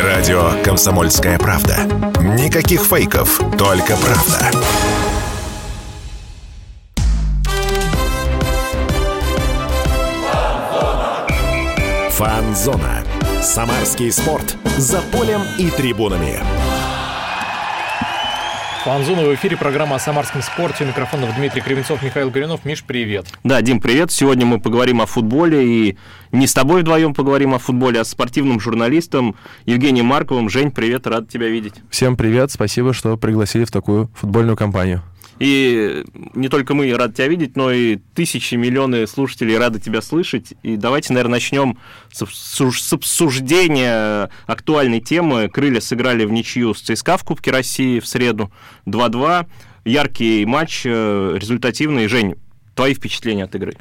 Радио «Комсомольская правда». Никаких фейков, только правда. Фанзона. Самарский спорт. За полем и трибунами. Фанзона в эфире, программа о самарском спорте. У микрофонов Дмитрий Кривенцов, Михаил Горюнов. Миш, привет. Да, Дим, привет. Сегодня мы поговорим о футболе. И не с тобой вдвоем поговорим о футболе, а с спортивным журналистом Евгением Марковым. Жень, привет, рад тебя видеть. Всем привет, спасибо, что пригласили в такую футбольную компанию. И не только мы рады тебя видеть, но и тысячи, миллионы слушателей рады тебя слышать. И давайте, наверное, начнем с обсуждения актуальной темы. Крылья сыграли в ничью с ЦСКА в Кубке России в среду 2-2. Яркий матч, э, результативный. Жень, твои впечатления от игры?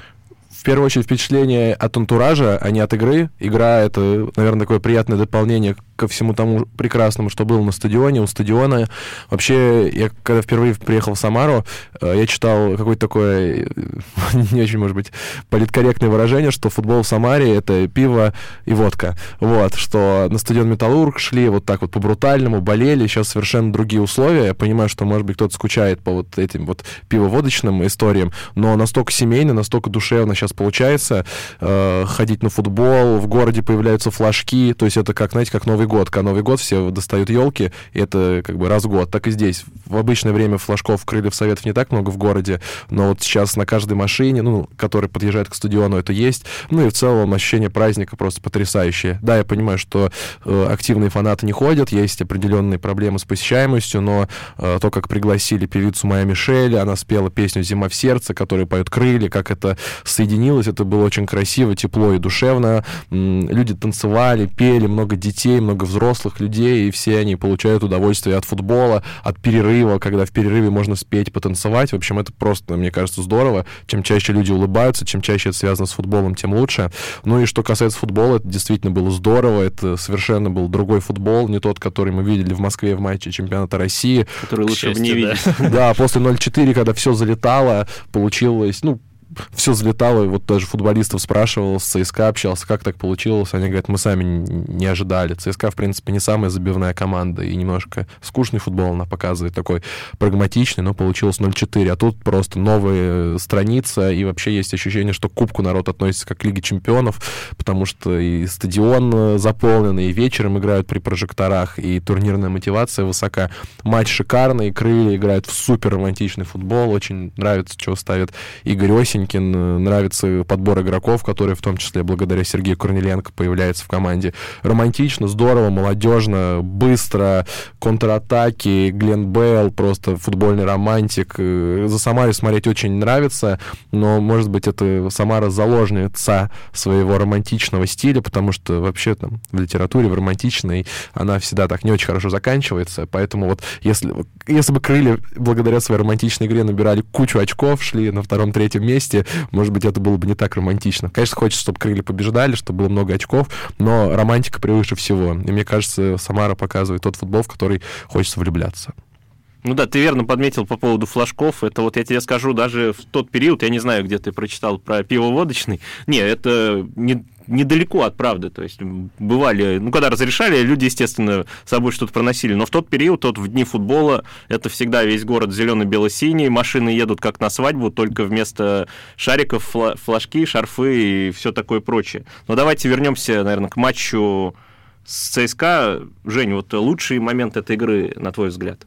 В первую очередь впечатление от антуража, а не от игры. Игра — это, наверное, такое приятное дополнение ко всему тому прекрасному, что было на стадионе, у стадиона. Вообще, я когда впервые приехал в Самару, э, я читал какое-то такое, э, не очень, может быть, политкорректное выражение, что футбол в Самаре — это пиво и водка. Вот, что на стадион «Металлург» шли вот так вот по-брутальному, болели, сейчас совершенно другие условия. Я понимаю, что, может быть, кто-то скучает по вот этим вот пивоводочным историям, но настолько семейно, настолько душевно сейчас получается э, ходить на футбол, в городе появляются флажки, то есть это как, знаете, как Новый год. Когда Новый год все достают елки, это как бы раз в год. Так и здесь. В обычное время флажков крыльев советов не так много в городе, но вот сейчас на каждой машине, ну, которая подъезжает к стадиону, это есть. Ну и в целом ощущение праздника просто потрясающее. Да, я понимаю, что э, активные фанаты не ходят, есть определенные проблемы с посещаемостью, но э, то, как пригласили певицу Майя Мишель, она спела песню «Зима в сердце», которая поет крылья, как это соединилось, это было очень красиво, тепло и душевно. Люди танцевали, пели, много детей, много взрослых людей, и все они получают удовольствие от футбола, от перерыва, когда в перерыве можно спеть, потанцевать. В общем, это просто, мне кажется, здорово. Чем чаще люди улыбаются, чем чаще это связано с футболом, тем лучше. Ну и что касается футбола, это действительно было здорово. Это совершенно был другой футбол, не тот, который мы видели в Москве в матче чемпионата России. Который лучше бы не видеть. Да, после 0-4, когда все залетало, получилось, ну, все взлетало, и вот даже футболистов спрашивал, с ЦСКА общался, как так получилось, они говорят, мы сами не ожидали. ЦСКА, в принципе, не самая забивная команда, и немножко скучный футбол она показывает, такой прагматичный, но получилось 0-4, а тут просто новая страница, и вообще есть ощущение, что к Кубку народ относится как к Лиге Чемпионов, потому что и стадион заполнен, и вечером играют при прожекторах, и турнирная мотивация высока. Матч шикарный, крылья играют в супер романтичный футбол, очень нравится, что ставит Игорь Осень, Панкин, э, нравится подбор игроков, которые в том числе благодаря Сергею Корнеленко появляются в команде. Романтично, здорово, молодежно, быстро, контратаки, Глен Бейл, просто футбольный романтик. Э, за Самаре смотреть очень нравится, но, может быть, это Самара заложница своего романтичного стиля, потому что вообще там в литературе, в романтичной, она всегда так не очень хорошо заканчивается, поэтому вот если, если бы крылья благодаря своей романтичной игре набирали кучу очков, шли на втором-третьем месте, месте, может быть, это было бы не так романтично. Конечно, хочется, чтобы крылья побеждали, чтобы было много очков, но романтика превыше всего. И мне кажется, Самара показывает тот футбол, в который хочется влюбляться. Ну да, ты верно подметил по поводу флажков. Это вот я тебе скажу, даже в тот период, я не знаю, где ты прочитал про пивоводочный. Не, это не, недалеко от правды. То есть бывали, ну, когда разрешали, люди, естественно, с собой что-то проносили. Но в тот период, тот в дни футбола, это всегда весь город зелено-бело-синий, машины едут как на свадьбу, только вместо шариков флажки, шарфы и все такое прочее. Но давайте вернемся, наверное, к матчу с ЦСКА. Жень, вот лучший момент этой игры, на твой взгляд?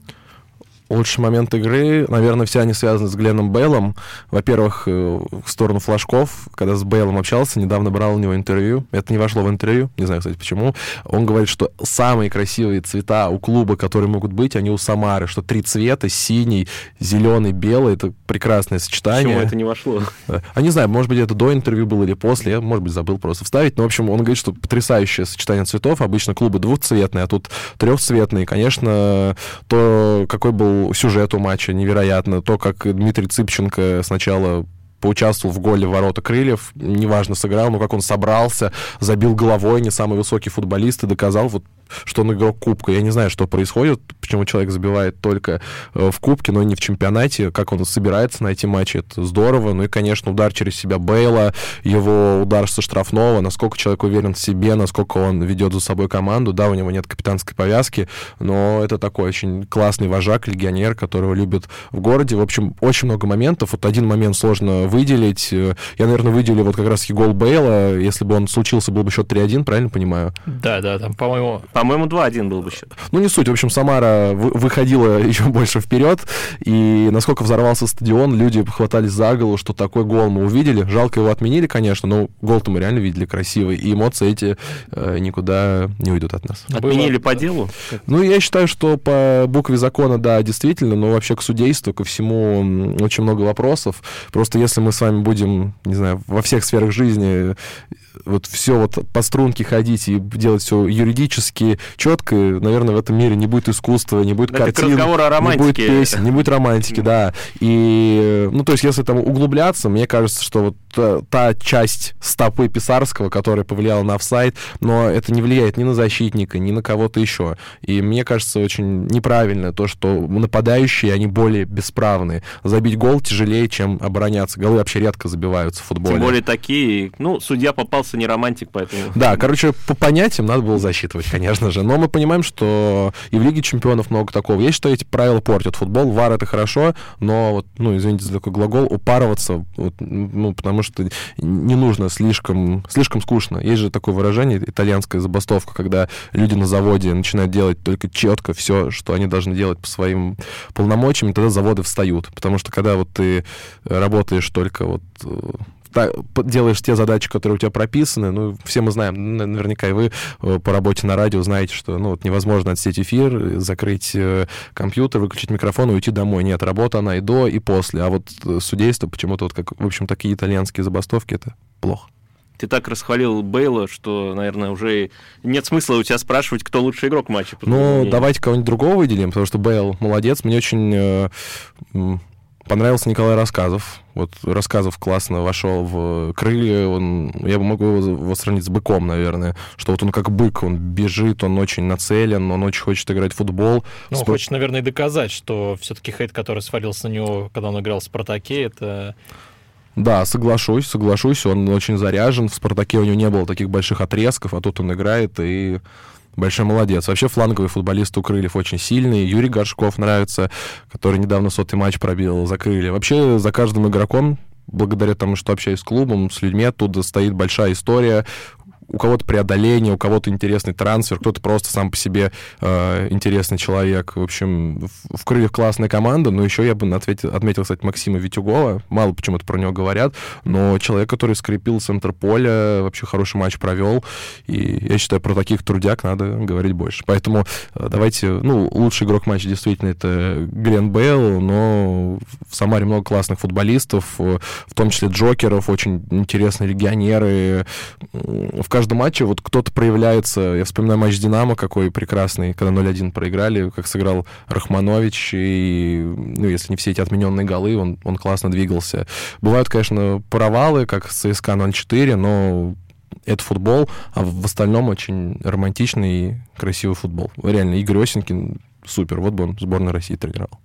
Лучший момент игры, наверное, все они связаны с Гленном Бейлом. Во-первых, э, в сторону флажков, когда с Бейлом общался, недавно брал у него интервью. Это не вошло в интервью, не знаю, кстати, почему. Он говорит, что самые красивые цвета у клуба, которые могут быть, они у Самары, что три цвета, синий, зеленый, белый, это прекрасное сочетание. Почему это не вошло? А не знаю, может быть, это до интервью было или после, я, может быть, забыл просто вставить. Но, в общем, он говорит, что потрясающее сочетание цветов. Обычно клубы двухцветные, а тут трехцветные. Конечно, то, какой был сюжету матча невероятно. То, как Дмитрий Цыпченко сначала поучаствовал в голе в ворота крыльев, неважно, сыграл, но как он собрался, забил головой, не самый высокий футболист и доказал, вот что он игрок Кубка. Я не знаю, что происходит, почему человек забивает только э, в Кубке, но не в чемпионате. Как он собирается найти матчи, это здорово. Ну и, конечно, удар через себя Бейла, его удар со штрафного, насколько человек уверен в себе, насколько он ведет за собой команду. Да, у него нет капитанской повязки, но это такой очень классный вожак, легионер, которого любят в городе. В общем, очень много моментов. Вот один момент сложно выделить. Я, наверное, выделю вот как раз гол Бейла. Если бы он случился, был бы счет 3-1, правильно понимаю? Да, да, там, по-моему... По-моему, 2-1 был бы счет. Ну, не суть. В общем, Самара выходила еще больше вперед, и насколько взорвался стадион, люди хватались за голову, что такой гол мы увидели. Жалко его отменили, конечно, но гол-то мы реально видели красивый, и эмоции эти э, никуда не уйдут от нас. Отменили Было... по делу? Ну, я считаю, что по букве закона, да, действительно, но вообще к судейству, ко всему очень много вопросов. Просто если мы с вами будем, не знаю, во всех сферах жизни вот все вот по струнке ходить и делать все юридически четко, наверное, в этом мире не будет искусства, не будет Это картин, не будет песен, не будет романтики, да. И, ну, то есть, если там углубляться, мне кажется, что вот та, та часть стопы Писарского, которая повлияла на офсайд, но это не влияет ни на защитника, ни на кого-то еще. И мне кажется очень неправильно то, что нападающие, они более бесправные. Забить гол тяжелее, чем обороняться. Голы вообще редко забиваются в футболе. Тем более такие, ну, судья попался не романтик, поэтому... Да, короче, по понятиям надо было засчитывать, конечно же. Но мы понимаем, что и в Лиге Чемпионов много такого. Я считаю, эти правила портят футбол. Вар это хорошо, но, вот, ну, извините за такой глагол, упарываться, вот, ну, потому что не нужно слишком, слишком скучно. Есть же такое выражение, итальянская забастовка, когда люди на заводе начинают делать только четко все, что они должны делать по своим полномочиям, и тогда заводы встают. Потому что когда вот ты работаешь только вот э, делаешь те задачи, которые у тебя прописаны. Ну, все мы знаем, наверняка и вы э, по работе на радио знаете, что ну, вот невозможно отсеть эфир, закрыть э, компьютер, выключить микрофон и уйти домой. Нет, работа она и до, и после. А вот э, судейство почему-то, вот как, в общем, такие итальянские забастовки, это плохо. Ты так расхвалил Бейла, что, наверное, уже нет смысла у тебя спрашивать, кто лучший игрок матча. Ну, давайте кого-нибудь другого выделим, потому что Бейл молодец. Мне очень э, понравился Николай Рассказов. Вот Рассказов классно вошел в крылья. Он, я могу его сравнить с быком, наверное. Что вот он как бык, он бежит, он очень нацелен, он очень хочет играть в футбол. Ну, Спро... хочет, наверное, и доказать, что все-таки хейт, который свалился на него, когда он играл в «Спартаке», это да, соглашусь, соглашусь. Он очень заряжен. В «Спартаке» у него не было таких больших отрезков, а тут он играет и Большой молодец. Вообще фланговый футболист у Крыльев очень сильный. Юрий Горшков нравится, который недавно сотый матч пробил за Крылья. Вообще за каждым игроком благодаря тому, что общаюсь с клубом, с людьми оттуда стоит большая история у кого-то преодоление, у кого-то интересный трансфер, кто-то просто сам по себе э, интересный человек. В общем, в, в крыльях классная команда, но еще я бы ответил, отметил, кстати, Максима Витюгова. Мало почему-то про него говорят, но человек, который скрепил центр поля, вообще хороший матч провел. И я считаю, про таких трудяк надо говорить больше. Поэтому э, давайте, ну, лучший игрок матча действительно это Глен Бейл, но в Самаре много классных футболистов, э, в том числе Джокеров, очень интересные легионеры. В каждом матче вот кто-то проявляется. Я вспоминаю матч «Динамо» какой прекрасный, когда 0-1 проиграли, как сыграл Рахманович, и, ну, если не все эти отмененные голы, он, он классно двигался. Бывают, конечно, провалы, как с ЦСКА 0-4, но это футбол, а в остальном очень романтичный и красивый футбол. Реально, Игорь Осенькин супер, вот бы он сборной России тренировал.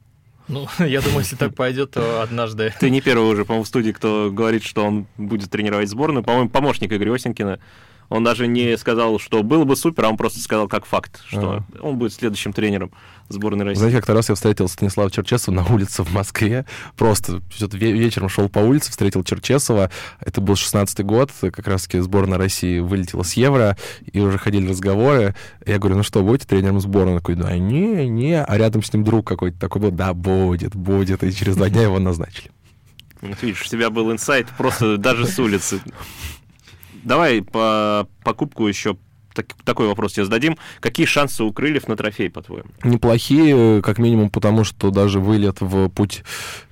Ну, я думаю, если так пойдет, то однажды... Ты не первый уже, по-моему, в студии, кто говорит, что он будет тренировать сборную. По-моему, помощник Игоря Осенькина он даже не сказал, что было бы супер, а он просто сказал как факт, что а. он будет следующим тренером сборной России. Знаете, как-то раз я встретил Станислава Черчесова на улице в Москве. Просто вечером шел по улице, встретил Черчесова. Это был 16-й год, как раз-таки сборная России вылетела с Евро, и уже ходили разговоры. Я говорю, ну что, будете тренером сборной? Он такой, да не, не. А рядом с ним друг какой-то такой был, да, будет, будет. И через два дня его назначили. Видишь, у тебя был инсайт просто даже с улицы. Давай по покупку еще так, такой вопрос тебе зададим. Какие шансы у крыльев на трофей, по-твоему? Неплохие, как минимум, потому что даже вылет в путь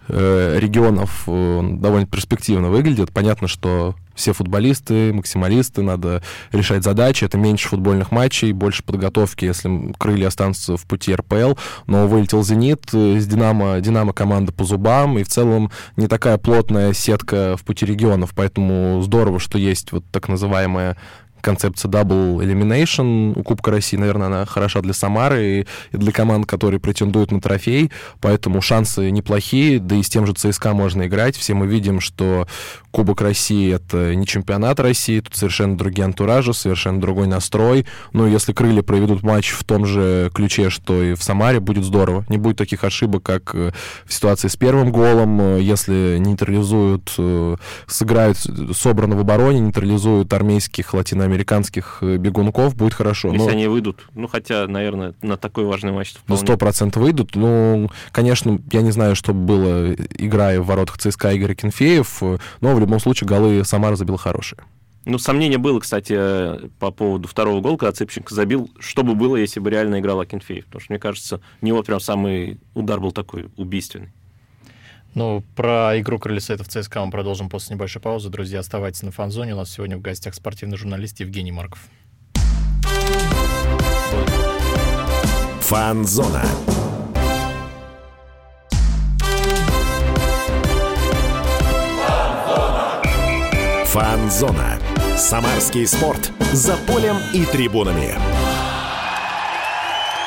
регионов э, довольно перспективно выглядит. Понятно, что все футболисты, максималисты, надо решать задачи. Это меньше футбольных матчей, больше подготовки, если крылья останутся в пути РПЛ. Но вылетел «Зенит», э, с «Динамо», «Динамо» команда по зубам, и в целом не такая плотная сетка в пути регионов, поэтому здорово, что есть вот так называемая концепция Double Elimination у Кубка России, наверное, она хороша для Самары и, для команд, которые претендуют на трофей, поэтому шансы неплохие, да и с тем же ЦСКА можно играть. Все мы видим, что Кубок России — это не чемпионат России, тут совершенно другие антуражи, совершенно другой настрой. Ну, если крылья проведут матч в том же ключе, что и в Самаре, будет здорово. Не будет таких ошибок, как э, в ситуации с первым голом, э, если нейтрализуют, э, сыграют собрано в обороне, нейтрализуют армейских, латиноамериканских бегунков, будет хорошо. Если Но... они выйдут, ну, хотя, наверное, на такой важный матч Ну, сто процентов выйдут. Ну, конечно, я не знаю, что было, играя в воротах ЦСКА Игорь Кенфеев, но в любом случае голы Самара забил хорошие. Ну, сомнение было, кстати, по поводу второго гола, когда Цыпченко забил, что бы было, если бы реально играл Акинфеев. Потому что, мне кажется, у него прям самый удар был такой убийственный. Ну, про игру крыльцетов ЦСКА мы продолжим после небольшой паузы. Друзья, оставайтесь на фан-зоне. У нас сегодня в гостях спортивный журналист Евгений Марков. Фан-зона. Фан-зона. Самарский спорт. За полем и трибунами.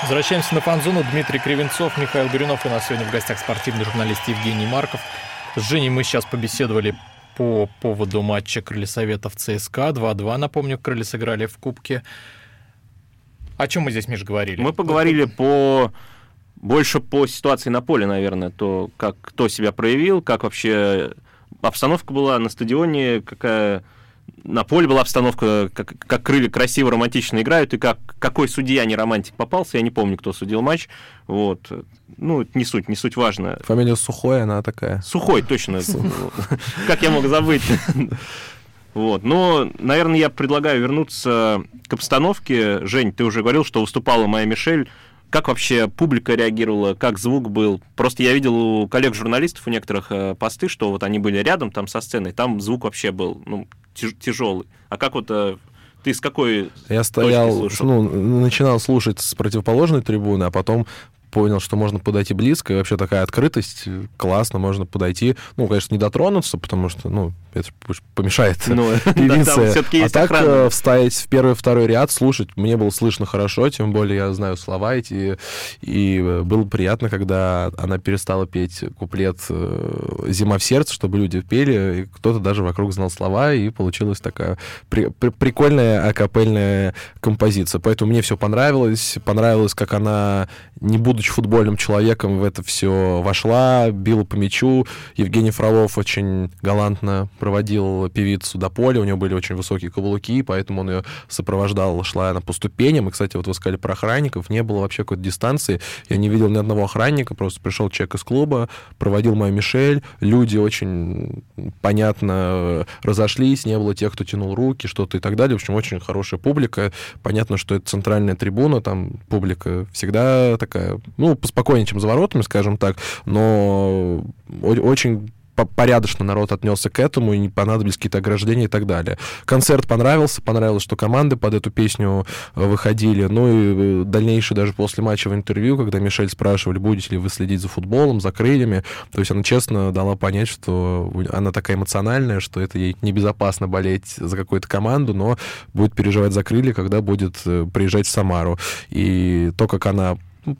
Возвращаемся на фан-зону. Дмитрий Кривенцов, Михаил Горюнов. У нас сегодня в гостях спортивный журналист Евгений Марков. С Женей мы сейчас побеседовали по поводу матча Крылья Советов ЦСКА. 2-2, напомню, Крылья сыграли в Кубке. О чем мы здесь, Миш, говорили? Мы поговорили по больше по ситуации на поле, наверное, то, как кто себя проявил, как вообще обстановка была на стадионе, какая на поле была обстановка, как, как крылья красиво, романтично играют, и как, какой судья не романтик попался, я не помню, кто судил матч. Вот. Ну, не суть, не суть важно. Фамилия Сухой, она такая. Сухой, точно. Как я мог забыть? Вот. Но, наверное, я предлагаю вернуться к обстановке. Жень, ты уже говорил, что выступала моя Мишель. Как вообще публика реагировала, как звук был? Просто я видел у коллег-журналистов у некоторых э, посты, что вот они были рядом там со сценой, там звук вообще был ну, тяжелый. А как вот э, ты с какой Я стоял, ну, начинал слушать с противоположной трибуны, а потом понял, что можно подойти близко, и вообще такая открытость, классно, можно подойти. Ну, конечно, не дотронуться, потому что, ну, это помешает ну, певице. а так охрана. Э, вставить в первый второй ряд, слушать, мне было слышно хорошо, тем более я знаю слова эти, и э, было приятно, когда она перестала петь куплет э, «Зима в сердце», чтобы люди пели, и кто-то даже вокруг знал слова, и получилась такая при, при, прикольная акапельная композиция. Поэтому мне все понравилось, понравилось, как она, не будучи футбольным человеком, в это все вошла, била по мячу. Евгений Фролов очень галантно проводил певицу до поля, у нее были очень высокие каблуки, поэтому он ее сопровождал, шла она по ступеням. И, кстати, вот вы сказали про охранников, не было вообще какой-то дистанции. Я не видел ни одного охранника, просто пришел человек из клуба, проводил мою Мишель, люди очень понятно разошлись, не было тех, кто тянул руки, что-то и так далее. В общем, очень хорошая публика. Понятно, что это центральная трибуна, там публика всегда такая, ну, поспокойнее, чем за воротами, скажем так, но очень порядочно народ отнесся к этому, и не понадобились какие-то ограждения и так далее. Концерт понравился, понравилось, что команды под эту песню э, выходили. Ну и э, дальнейшее даже после матча в интервью, когда Мишель спрашивали, будете ли вы следить за футболом, за крыльями, то есть она честно дала понять, что она такая эмоциональная, что это ей небезопасно болеть за какую-то команду, но будет переживать за крылья, когда будет э, приезжать в Самару. И то, как она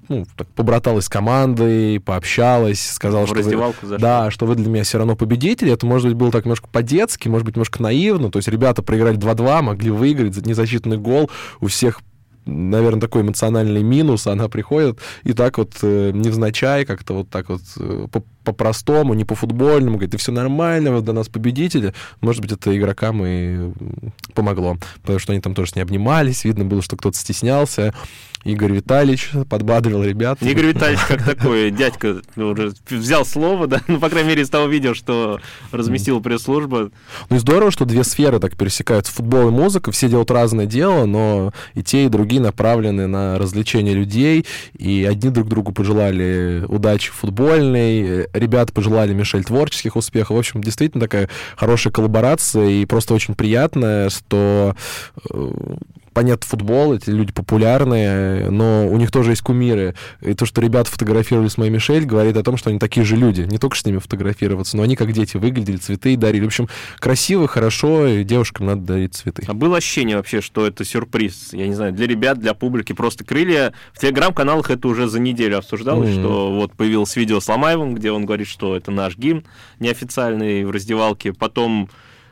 ну, так, побраталась с командой, пообщалась, сказала, что вы, да, что вы для меня все равно победители. Это, может быть, было так немножко по-детски, может быть, немножко наивно. То есть ребята проиграли 2-2, могли выиграть, незащитный гол. У всех наверное, такой эмоциональный минус, она приходит и так вот э, невзначай, как-то вот так вот э, по-простому, не по-футбольному, говорит, и все нормально, вот до нас победители. Может быть, это игрокам и помогло, потому что они там тоже не обнимались, видно было, что кто-то стеснялся. Игорь Витальевич подбадривал ребят. Игорь Витальевич как такой дядька ну, взял слово, да, ну, по крайней мере, из того видео, что разместила пресс-служба. Ну и здорово, что две сферы так пересекаются. Футбол и музыка, все делают разное дело, но и те, и другие направлены на развлечение людей, и одни друг другу пожелали удачи футбольной, ребята пожелали Мишель творческих успехов. В общем, действительно такая хорошая коллаборация, и просто очень приятно, что э, понятно, футбол, эти люди популярные, но у них тоже есть кумиры. И то, что ребята фотографировали с моей Мишель, говорит о том, что они такие же люди. Не только с ними фотографироваться, но они как дети выглядели, цветы дарили. В общем, красиво, хорошо, и девушкам надо дарить цветы. А было ощущение вообще, что это сюрприз? Я не знаю, для ребят, для публики просто крылья. В телеграм-каналах это уже за неделю обсуждалось, mm-hmm. что вот появилось видео с Ломаевым, где он говорит, что это наш гимн неофициальный в раздевалке. Потом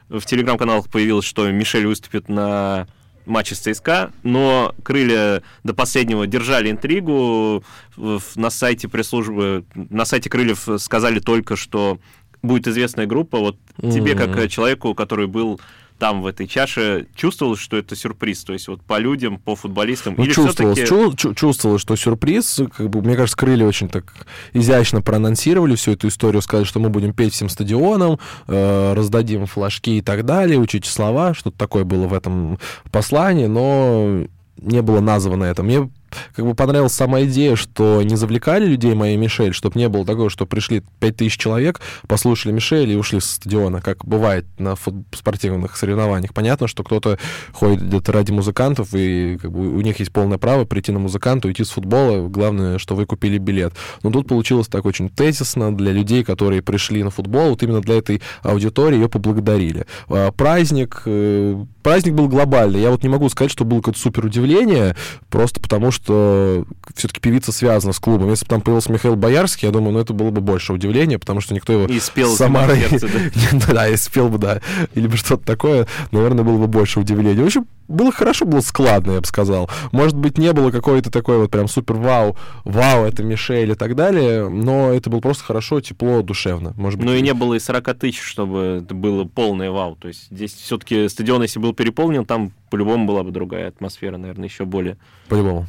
в телеграм-каналах появилось, что Мишель выступит на матче с ЦСКА, но крылья до последнего держали интригу. На сайте пресс-службы, на сайте крыльев сказали только, что будет известная группа. Вот mm-hmm. тебе, как человеку, который был там, в этой чаше, чувствовалось, что это сюрприз? То есть вот по людям, по футболистам? Ну, Или чувствовалось, чу- чувствовалось, что сюрприз. Как бы, мне кажется, Крылья очень так изящно проанонсировали всю эту историю, сказали, что мы будем петь всем стадионам, э, раздадим флажки и так далее, учить слова. Что-то такое было в этом послании, но не было названо это. Мне как бы понравилась сама идея, что не завлекали людей моей Мишель, чтобы не было такого, что пришли 5000 человек, послушали Мишель и ушли со стадиона, как бывает на спортивных соревнованиях. Понятно, что кто-то ходит ради музыкантов, и как бы, у них есть полное право прийти на музыканта, уйти с футбола. Главное, что вы купили билет. Но тут получилось так очень тезисно для людей, которые пришли на футбол, вот именно для этой аудитории ее поблагодарили. А, праздник, э, праздник был глобальный. Я вот не могу сказать, что было какое-то супер удивление, просто потому что что все-таки певица связана с клубом. Если бы там появился Михаил Боярский, я думаю, ну это было бы больше удивления, потому что никто его... И спел Самара... сердце, да? да, и спел бы, да. Или бы что-то такое, наверное, было бы больше удивления. В общем, было хорошо, было складно, я бы сказал. Может быть, не было какой-то такой вот прям супер вау, вау, это Мишель и так далее, но это было просто хорошо, тепло, душевно. Может быть, ну и не было и 40 тысяч, чтобы это было полное вау. То есть здесь все-таки стадион, если был переполнен, там по-любому была бы другая атмосфера, наверное, еще более. По-любому.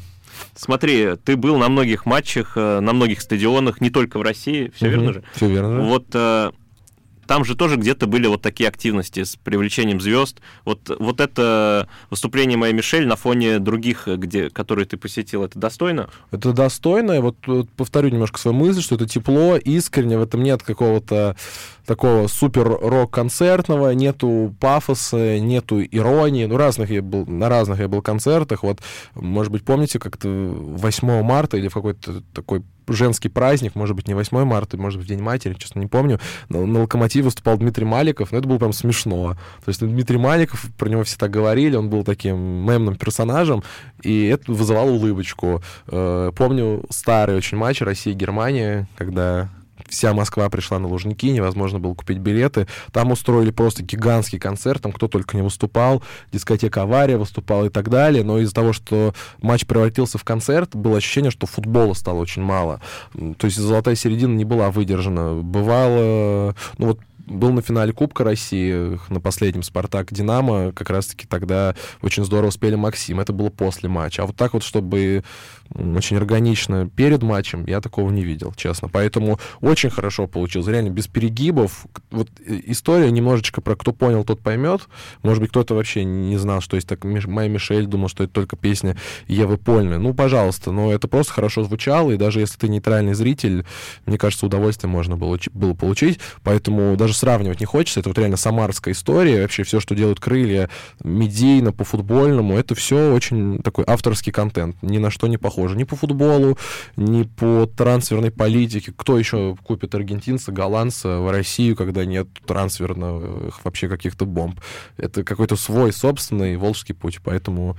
Смотри, ты был на многих матчах, э, на многих стадионах, не только в России, все угу, верно же? Все верно. Вот э, там же тоже где-то были вот такие активности с привлечением звезд. Вот, вот это выступление моей Мишель на фоне других, где, которые ты посетил, это достойно? Это достойно. Вот, вот повторю немножко свою мысль, что это тепло, искренне, в этом нет какого-то такого супер-рок-концертного, нету пафоса, нету иронии. Ну, разных я был, на разных я был концертах. Вот, может быть, помните, как-то 8 марта или в какой-то такой женский праздник, может быть, не 8 марта, может быть, День матери, честно, не помню. На, на «Локомотиве» выступал Дмитрий Маликов, но это было прям смешно. То есть Дмитрий Маликов, про него все так говорили, он был таким мемным персонажем, и это вызывало улыбочку. Э, помню старый очень матч Россия-Германия, когда вся Москва пришла на Лужники, невозможно было купить билеты. Там устроили просто гигантский концерт, там кто только не выступал, дискотека «Авария» выступала и так далее, но из-за того, что матч превратился в концерт, было ощущение, что футбола стало очень мало. То есть золотая середина не была выдержана. Бывало, ну вот был на финале Кубка России, на последнем «Спартак» «Динамо», как раз-таки тогда очень здорово успели Максим. Это было после матча. А вот так вот, чтобы очень органично перед матчем, я такого не видел, честно. Поэтому очень хорошо получилось. Реально, без перегибов. Вот э, история немножечко про кто понял, тот поймет. Может быть, кто-то вообще не знал, что есть так Майя Мишель, думал, что это только песня Евы Польны. Ну, пожалуйста, но это просто хорошо звучало, и даже если ты нейтральный зритель, мне кажется, удовольствие можно было, было получить. Поэтому даже сравнивать не хочется. Это вот реально самарская история. Вообще все, что делают крылья медийно, по футбольному, это все очень такой авторский контент. Ни на что не похоже. Ни по футболу, ни по трансферной политике. Кто еще купит аргентинца, голландца в Россию, когда нет трансферных вообще каких-то бомб? Это какой-то свой собственный волжский путь. Поэтому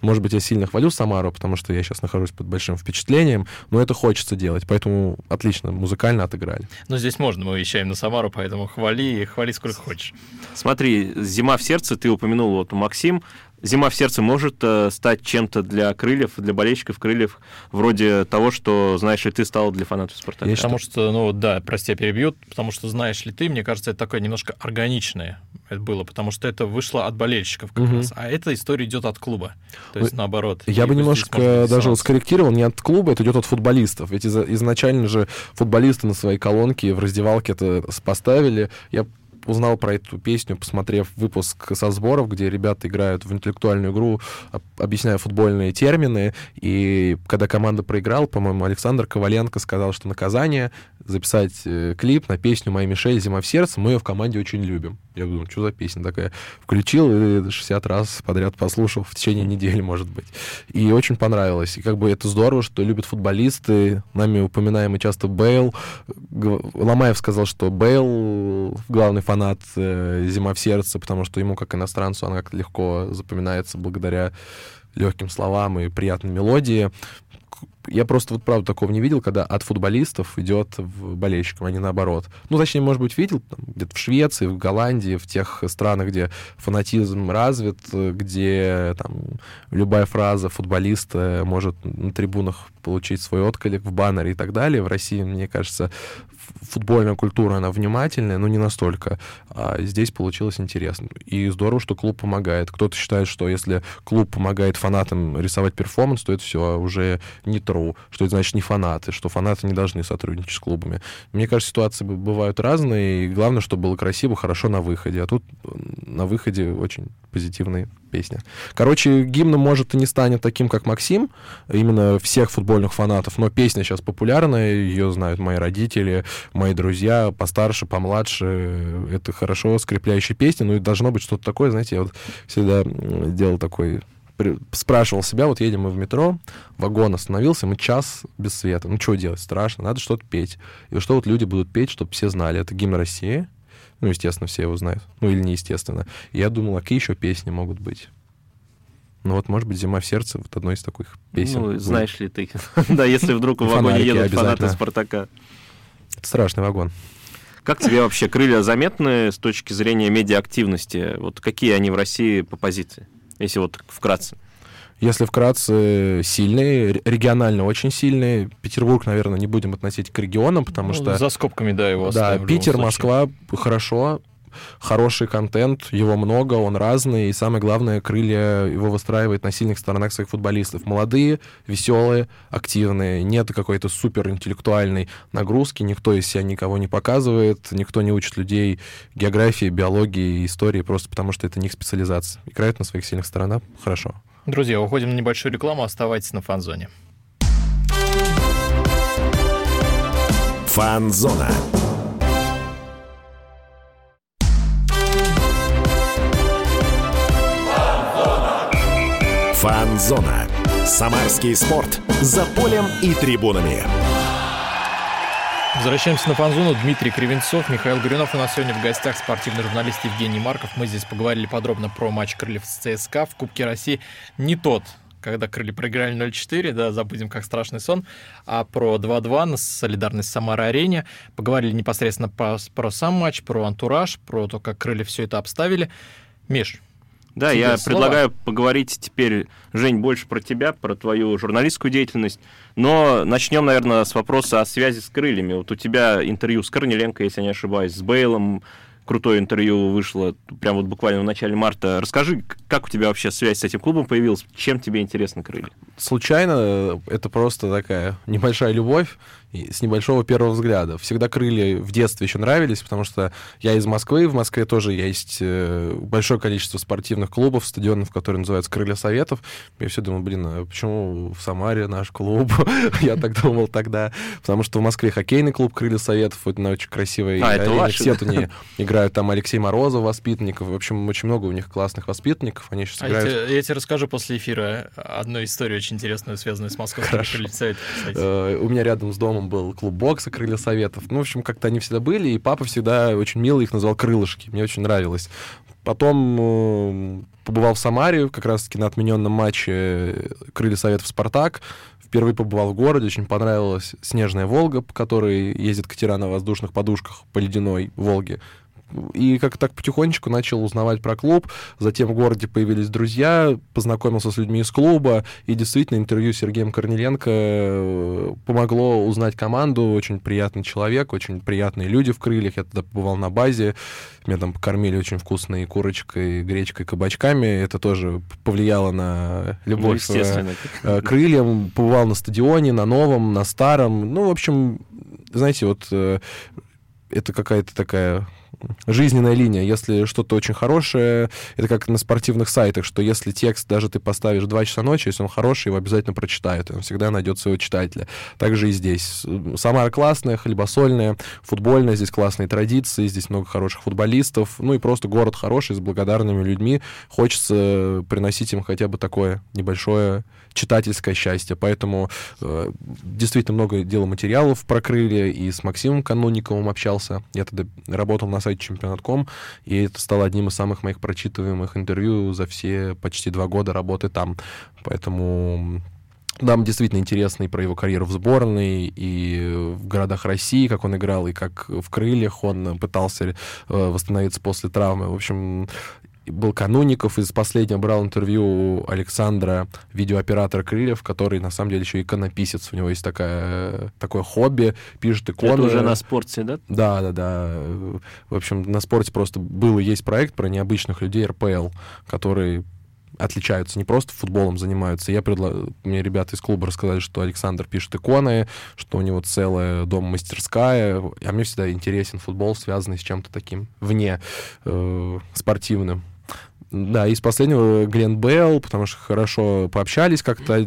может быть, я сильно хвалю Самару, потому что я сейчас нахожусь под большим впечатлением, но это хочется делать, поэтому отлично, музыкально отыграли. Но здесь можно, мы вещаем на Самару, поэтому хвали, хвали сколько хочешь. Смотри, «Зима в сердце», ты упомянул, вот Максим, Зима в сердце может э, стать чем-то для крыльев, для болельщиков крыльев, вроде того, что, знаешь ли, ты стал для фанатов Спартака. Потому что, ну да, прости, перебьют, потому что, знаешь ли ты, мне кажется, это такое немножко органичное это было, потому что это вышло от болельщиков как угу. раз, а эта история идет от клуба, то есть наоборот. Я бы немножко даже вот скорректировал, не от клуба, это идет от футболистов, ведь изначально же футболисты на своей колонке в раздевалке это поставили. Я узнал про эту песню, посмотрев выпуск со сборов, где ребята играют в интеллектуальную игру, объясняя футбольные термины. И когда команда проиграла, по-моему, Александр Коваленко сказал, что наказание записать э, клип на песню «Моя Мишель. Зима в сердце». Мы ее в команде очень любим. Я думаю, что за песня такая? Включил и 60 раз подряд послушал в течение недели, может быть. И очень понравилось. И как бы это здорово, что любят футболисты. Нами упоминаемый часто Бейл. Ломаев сказал, что Бейл главный фанат э, «Зима в сердце», потому что ему, как иностранцу, она как-то легко запоминается благодаря легким словам и приятной мелодии я просто вот правда такого не видел, когда от футболистов идет в болельщикам, а не наоборот. Ну, точнее, может быть, видел где-то в Швеции, в Голландии, в тех странах, где фанатизм развит, где там любая фраза футболиста может на трибунах получить свой отклик в баннере и так далее. В России, мне кажется, футбольная культура, она внимательная, но не настолько. А здесь получилось интересно. И здорово, что клуб помогает. Кто-то считает, что если клуб помогает фанатам рисовать перформанс, то это все уже не true, что это значит не фанаты, что фанаты не должны сотрудничать с клубами. Мне кажется, ситуации бывают разные, и главное, чтобы было красиво, хорошо на выходе. А тут на выходе очень позитивные песня. Короче, гимн, может, и не станет таким, как Максим, именно всех футбольных фанатов, но песня сейчас популярная, ее знают мои родители, мои друзья, постарше, помладше. Это хорошо скрепляющая песня, ну и должно быть что-то такое, знаете, я вот всегда делал такой спрашивал себя, вот едем мы в метро, вагон остановился, мы час без света. Ну, что делать? Страшно, надо что-то петь. И что вот люди будут петь, чтобы все знали? Это гимн России, ну, естественно, все его знают. Ну, или неестественно. И я думал, а какие еще песни могут быть? Ну вот, может быть, «Зима в сердце» вот одной из таких песен. Ну, знаешь ли ты, да, если вдруг в вагоне едут фанаты «Спартака». Это страшный вагон. Как тебе вообще крылья заметны с точки зрения медиа-активности? Вот какие они в России по позиции, если вот вкратце? Если вкратце, сильные, регионально очень сильные. Петербург, наверное, не будем относить к регионам, потому ну, что... За скобками, да, его Да, Питер, Москва хорошо, хороший контент, его много, он разный, и самое главное, крылья его выстраивает на сильных сторонах своих футболистов. Молодые, веселые, активные, нет какой-то супер интеллектуальной нагрузки, никто из себя никого не показывает, никто не учит людей географии, биологии, истории, просто потому что это не их специализация. Играют на своих сильных сторонах хорошо. Друзья, уходим на небольшую рекламу, оставайтесь на фан-зоне. Фан-зона. Фан-зона. Самарский спорт. За полем и трибунами. Возвращаемся на фанзону. Дмитрий Кривенцов, Михаил Горюнов. У нас сегодня в гостях спортивный журналист Евгений Марков. Мы здесь поговорили подробно про матч Крыльев с ЦСКА в Кубке России. Не тот, когда крылья проиграли 0-4, да, забудем как страшный сон, а про 2-2 на солидарность Самара-арене. Поговорили непосредственно по, про сам матч, про антураж, про то, как крылья все это обставили. Миш, да, я слово. предлагаю поговорить теперь, Жень, больше про тебя, про твою журналистскую деятельность. Но начнем, наверное, с вопроса о связи с крыльями. Вот у тебя интервью с Корнеленко, если я не ошибаюсь, с Бейлом, крутое интервью вышло прям вот буквально в начале марта. Расскажи, как у тебя вообще связь с этим клубом появилась? Чем тебе интересно крылья? Случайно, это просто такая небольшая любовь с небольшого первого взгляда. Всегда крылья в детстве еще нравились, потому что я из Москвы, в Москве тоже есть э, большое количество спортивных клубов, стадионов, которые называются «Крылья Советов». Я все думал, блин, а почему в Самаре наш клуб? я так думал тогда. Потому что в Москве хоккейный клуб «Крылья Советов», вот на очень красивой а, это ваши? Все они играют там Алексей Морозов, воспитанников. В общем, очень много у них классных воспитанников. Они сейчас а играют... Я тебе, я тебе расскажу после эфира одну историю очень интересную, связанную с московским «Крылья Советов». Э, у меня рядом с домом домом был клуб бокса «Крылья Советов». Ну, в общем, как-то они всегда были, и папа всегда очень мило их называл «крылышки». Мне очень нравилось. Потом э, побывал в Самаре, как раз-таки на отмененном матче «Крылья Советов Спартак». Впервые побывал в городе, очень понравилась «Снежная Волга», по которой ездит катера на воздушных подушках по ледяной Волге. И как так потихонечку начал узнавать про клуб. Затем в городе появились друзья, познакомился с людьми из клуба. И действительно интервью с Сергеем Корнеленко э, помогло узнать команду. Очень приятный человек, очень приятные люди в крыльях. Я тогда побывал на базе. Меня там покормили очень вкусной курочкой, гречкой, кабачками. Это тоже повлияло на любовь ну, к крыльям. Побывал на стадионе, на новом, на старом. Ну, в общем, знаете, вот э, это какая-то такая жизненная линия. Если что-то очень хорошее, это как на спортивных сайтах, что если текст даже ты поставишь 2 часа ночи, если он хороший, его обязательно прочитают, он всегда найдет своего читателя. Также и здесь. Самара классная, хлебосольная, футбольная, здесь классные традиции, здесь много хороших футболистов, ну и просто город хороший, с благодарными людьми. Хочется приносить им хотя бы такое небольшое читательское счастье. Поэтому э, действительно много делал материалов про крылья, и с Максимом Канунниковым общался. Я тогда работал на сайте чемпионат.ком, и это стало одним из самых моих прочитываемых интервью за все почти два года работы там. Поэтому нам действительно интересно и про его карьеру в сборной, и в городах России, как он играл, и как в крыльях он пытался э, восстановиться после травмы. В общем, был Кануников, из последнего брал интервью у Александра, видеооператора Крыльев, который на самом деле еще иконописец. У него есть такая, такое хобби, пишет иконы. Это уже на спорте, да? Да, да, да. В общем, на спорте просто был и есть проект про необычных людей РПЛ, которые отличаются, не просто футболом занимаются. Я предла... Мне ребята из клуба рассказали, что Александр пишет иконы, что у него целая дом-мастерская. А мне всегда интересен футбол, связанный с чем-то таким вне э, спортивным. Да, из последнего Глен Белл, потому что хорошо пообщались как-то,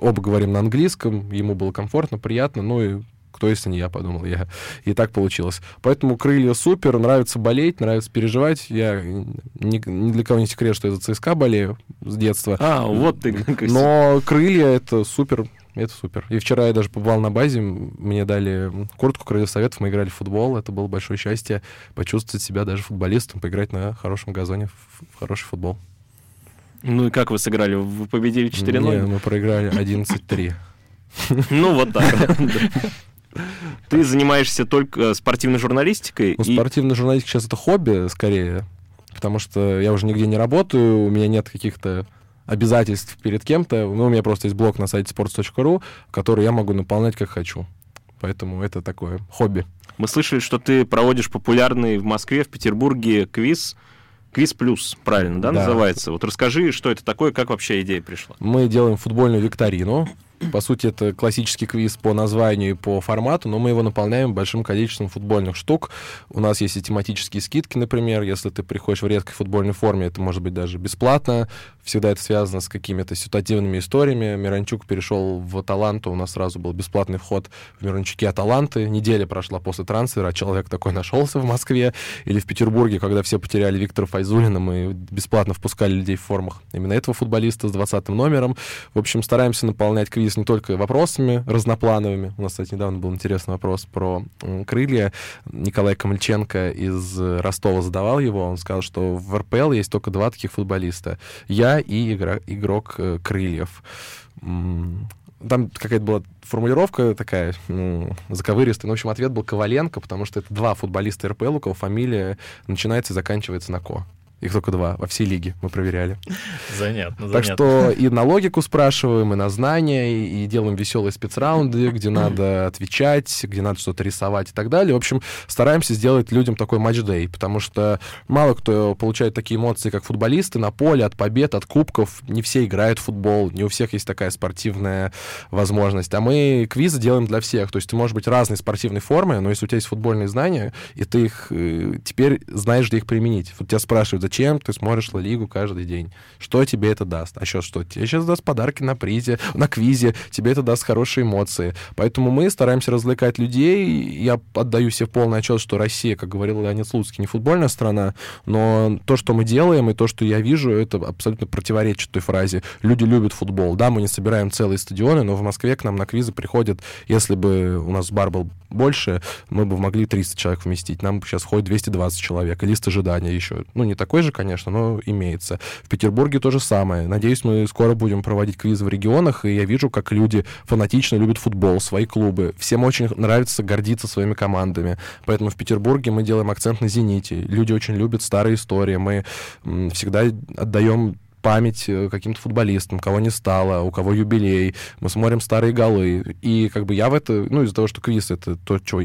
оба говорим на английском, ему было комфортно, приятно, ну и кто если не я, подумал я. И так получилось. Поэтому крылья супер, нравится болеть, нравится переживать. Я ни, ни для кого не секрет, что я за ЦСКА болею с детства. А, вот ты. Но крылья — это супер это супер. И вчера я даже побывал на базе, мне дали куртку Крылья Советов, мы играли в футбол, это было большое счастье почувствовать себя даже футболистом, поиграть на хорошем газоне в хороший футбол. Ну и как вы сыграли? Вы победили 4-0? Не, мы проиграли 11-3. Ну вот так. Ты занимаешься только э, спортивной журналистикой? Ну, спортивная журналистика сейчас это хобби, скорее, потому что я уже нигде не работаю, у меня нет каких-то обязательств перед кем-то. Ну, у меня просто есть блог на сайте sports.ru, который я могу наполнять как хочу. Поэтому это такое хобби. Мы слышали, что ты проводишь популярный в Москве, в Петербурге квиз Квиз плюс, правильно, да, да, называется? Вот расскажи, что это такое, как вообще идея пришла? Мы делаем футбольную викторину. По сути, это классический квиз по названию и по формату, но мы его наполняем большим количеством футбольных штук. У нас есть и тематические скидки, например. Если ты приходишь в редкой футбольной форме, это может быть даже бесплатно. Всегда это связано с какими-то ситуативными историями. Миранчук перешел в Аталанту, у нас сразу был бесплатный вход в Миранчуке Аталанты. Неделя прошла после трансфера, а человек такой нашелся в Москве. Или в Петербурге, когда все потеряли Виктора Файзулина, мы бесплатно впускали людей в формах именно этого футболиста с 20 номером. В общем, стараемся наполнять квиз не только вопросами разноплановыми. У нас, кстати, недавно был интересный вопрос про крылья. Николай Камальченко из Ростова задавал его. Он сказал, что в РПЛ есть только два таких футболиста. Я и игрок, игрок э, крыльев там какая-то была формулировка такая, ну, заковыристая. Ну, в общем, ответ был Коваленко, потому что это два футболиста РПЛ, у кого фамилия начинается и заканчивается на Ко. Их только два во всей лиге мы проверяли. Занятно, Так что и на логику спрашиваем, и на знания, и, и делаем веселые спецраунды, где надо отвечать, где надо что-то рисовать и так далее. В общем, стараемся сделать людям такой матч-дей, потому что мало кто получает такие эмоции, как футболисты на поле, от побед, от кубков. Не все играют в футбол, не у всех есть такая спортивная возможность. А мы квизы делаем для всех. То есть ты можешь быть разной спортивной формы, но если у тебя есть футбольные знания, и ты их э, теперь знаешь, где их применить. Вот тебя спрашивают, зачем ты смотришь Ла Лигу каждый день? Что тебе это даст? А еще что? Тебе сейчас даст подарки на призе, на квизе, тебе это даст хорошие эмоции. Поэтому мы стараемся развлекать людей. Я отдаю себе полный отчет, что Россия, как говорил Леонид Слуцкий, не футбольная страна, но то, что мы делаем, и то, что я вижу, это абсолютно противоречит той фразе «люди любят футбол». Да, мы не собираем целые стадионы, но в Москве к нам на квизы приходят, если бы у нас бар был больше, мы бы могли 300 человек вместить. Нам сейчас ходит 220 человек, и лист ожидания еще. Ну, не такой же, конечно, но имеется. В Петербурге то же самое. Надеюсь, мы скоро будем проводить квизы в регионах, и я вижу, как люди фанатично любят футбол, свои клубы. Всем очень нравится гордиться своими командами. Поэтому в Петербурге мы делаем акцент на «Зените». Люди очень любят старые истории. Мы всегда отдаем память э, каким-то футболистам, кого не стало, у кого юбилей. Мы смотрим старые голы. И как бы я в это, ну, из-за того, что квиз — это то, что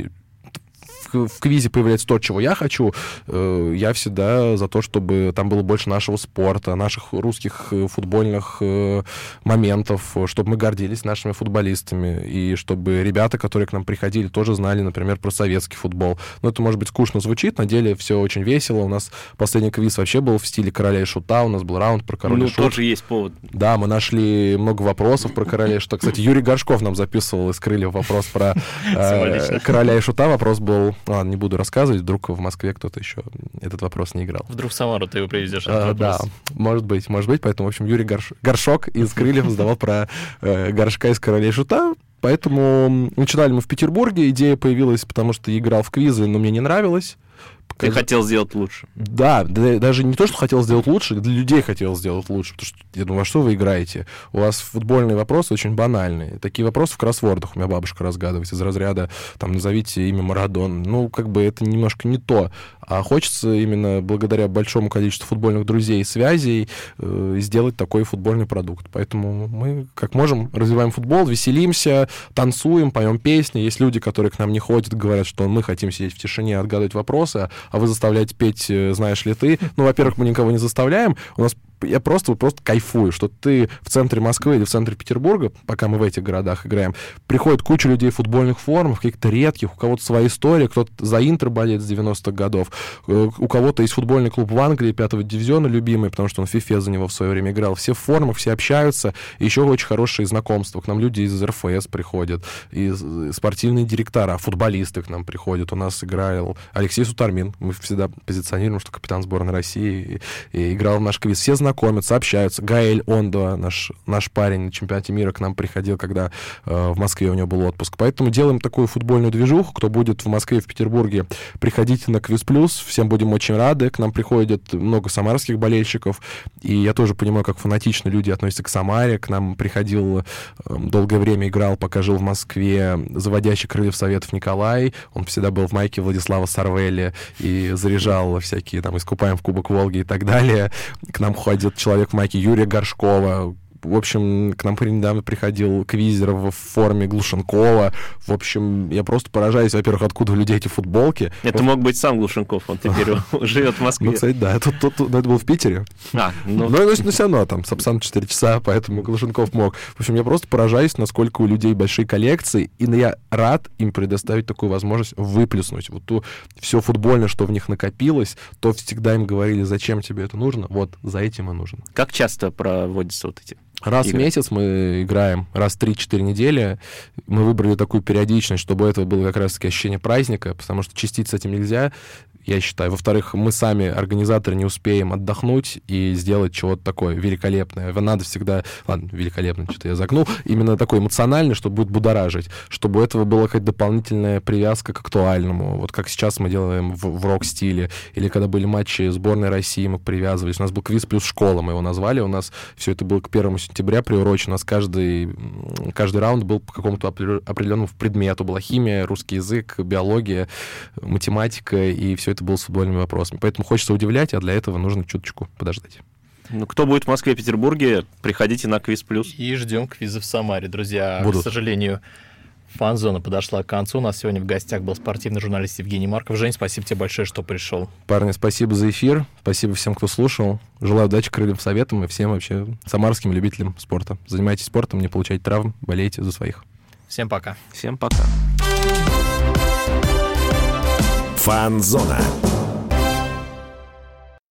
в, в квизе появляется то, чего я хочу, э, я всегда за то, чтобы там было больше нашего спорта, наших русских э, футбольных э, моментов, чтобы мы гордились нашими футболистами, и чтобы ребята, которые к нам приходили, тоже знали, например, про советский футбол. Ну, это, может быть, скучно звучит, на деле все очень весело. У нас последний квиз вообще был в стиле короля и шута, у нас был раунд про короля ну, и шут. тоже есть повод. Да, мы нашли много вопросов про короля и шута. Кстати, Юрий Горшков нам записывал из крыльев вопрос про э, короля и шута. Вопрос был... Ладно, не буду рассказывать, вдруг в Москве кто-то еще этот вопрос не играл. Вдруг в Самару ты его привезешь. А, да, может быть, может быть. Поэтому, в общем, Юрий Горш... Горшок из крыльев задавал про э, горшка из короля и шута. Поэтому начинали мы в Петербурге. Идея появилась, потому что играл в квизы, но мне не нравилось. Ты Покажи- хотел сделать лучше. Да, да, даже не то, что хотел сделать лучше, для людей хотел сделать лучше. Потому что я думаю, а что вы играете? У вас футбольные вопросы очень банальные. Такие вопросы в кроссвордах у меня бабушка разгадывает из разряда, там, назовите имя Марадон. Ну, как бы это немножко не то. А хочется именно благодаря большому количеству футбольных друзей и связей э, сделать такой футбольный продукт. Поэтому мы, как можем, развиваем футбол, веселимся, танцуем, поем песни. Есть люди, которые к нам не ходят, говорят, что мы хотим сидеть в тишине, отгадывать вопросы, а вы заставляете петь э, «Знаешь ли ты?». Ну, во-первых, мы никого не заставляем. У нас я просто, просто кайфую, что ты в центре Москвы или в центре Петербурга, пока мы в этих городах играем, приходит куча людей в футбольных формах, каких-то редких, у кого-то своя история, кто-то за Интер болеет с 90-х годов, э, у кого-то есть футбольный клуб в Англии, пятого дивизиона любимый, потому что он в FIFA за него в свое время играл. Все в формах, все общаются, и еще очень хорошие знакомства. К нам люди из РФС приходят, и спортивные директора, футболисты к нам приходят. У нас играл Алексей Сутармин, мы всегда позиционируем, что капитан сборной России, и, и играл в наш квиз. Все знакомятся, общаются. Гаэль Ондо, наш, наш парень на чемпионате мира, к нам приходил, когда э, в Москве у него был отпуск. Поэтому делаем такую футбольную движуху. Кто будет в Москве, в Петербурге, приходите на Квиз Плюс. Всем будем очень рады. К нам приходит много самарских болельщиков. И я тоже понимаю, как фанатично люди относятся к Самаре. К нам приходил, э, долгое время играл, пока жил в Москве, заводящий Крыльев Советов Николай. Он всегда был в майке Владислава Сарвелли и заряжал всякие там «Искупаем в Кубок Волги» и так далее. К нам ходит человек в майке Юрия Горшкова, в общем, к нам недавно приходил квизер в форме Глушенкова. В общем, я просто поражаюсь, во-первых, откуда у людей эти футболки. Это мог быть сам Глушенков, он теперь живет в Ну, Москве. кстати, да, это, тут- тут- ну, это был в Питере. А, ну, Но, но, но все равно, там, Сапсан 4 часа, поэтому Глушенков мог. В общем, я просто поражаюсь, насколько у людей большие коллекции, и я рад им предоставить такую возможность выплеснуть. Вот ту все футбольное, что в них накопилось, то всегда им говорили, зачем тебе это нужно, вот за этим и нужно. как часто проводятся вот эти? Раз Игры. в месяц мы играем, раз в 3-4 недели. Мы выбрали такую периодичность, чтобы у этого было как раз-таки ощущение праздника, потому что частить с этим нельзя, я считаю. Во-вторых, мы сами, организаторы, не успеем отдохнуть и сделать чего-то такое великолепное. Надо всегда... Ладно, великолепно, что-то я загнул. Именно такой эмоциональный, что будет будоражить. Чтобы у этого была какая-то дополнительная привязка к актуальному. Вот как сейчас мы делаем в, в рок-стиле. Или когда были матчи сборной России, мы привязывались. У нас был квиз плюс школа, мы его назвали. У нас все это было к первому сентября приурочено. У нас каждый, каждый раунд был по какому-то опре- определенному предмету. Была химия, русский язык, биология, математика, и все это было с футбольными вопросами. Поэтому хочется удивлять, а для этого нужно чуточку подождать. Ну, кто будет в Москве, Петербурге, приходите на Квиз Плюс. И ждем квизы в Самаре, друзья. Будут. К сожалению, фан-зона подошла к концу. У нас сегодня в гостях был спортивный журналист Евгений Марков. Жень, спасибо тебе большое, что пришел. Парни, спасибо за эфир. Спасибо всем, кто слушал. Желаю удачи крыльям советам и всем вообще самарским любителям спорта. Занимайтесь спортом, не получайте травм, болейте за своих. Всем пока. Всем пока. Фанзона.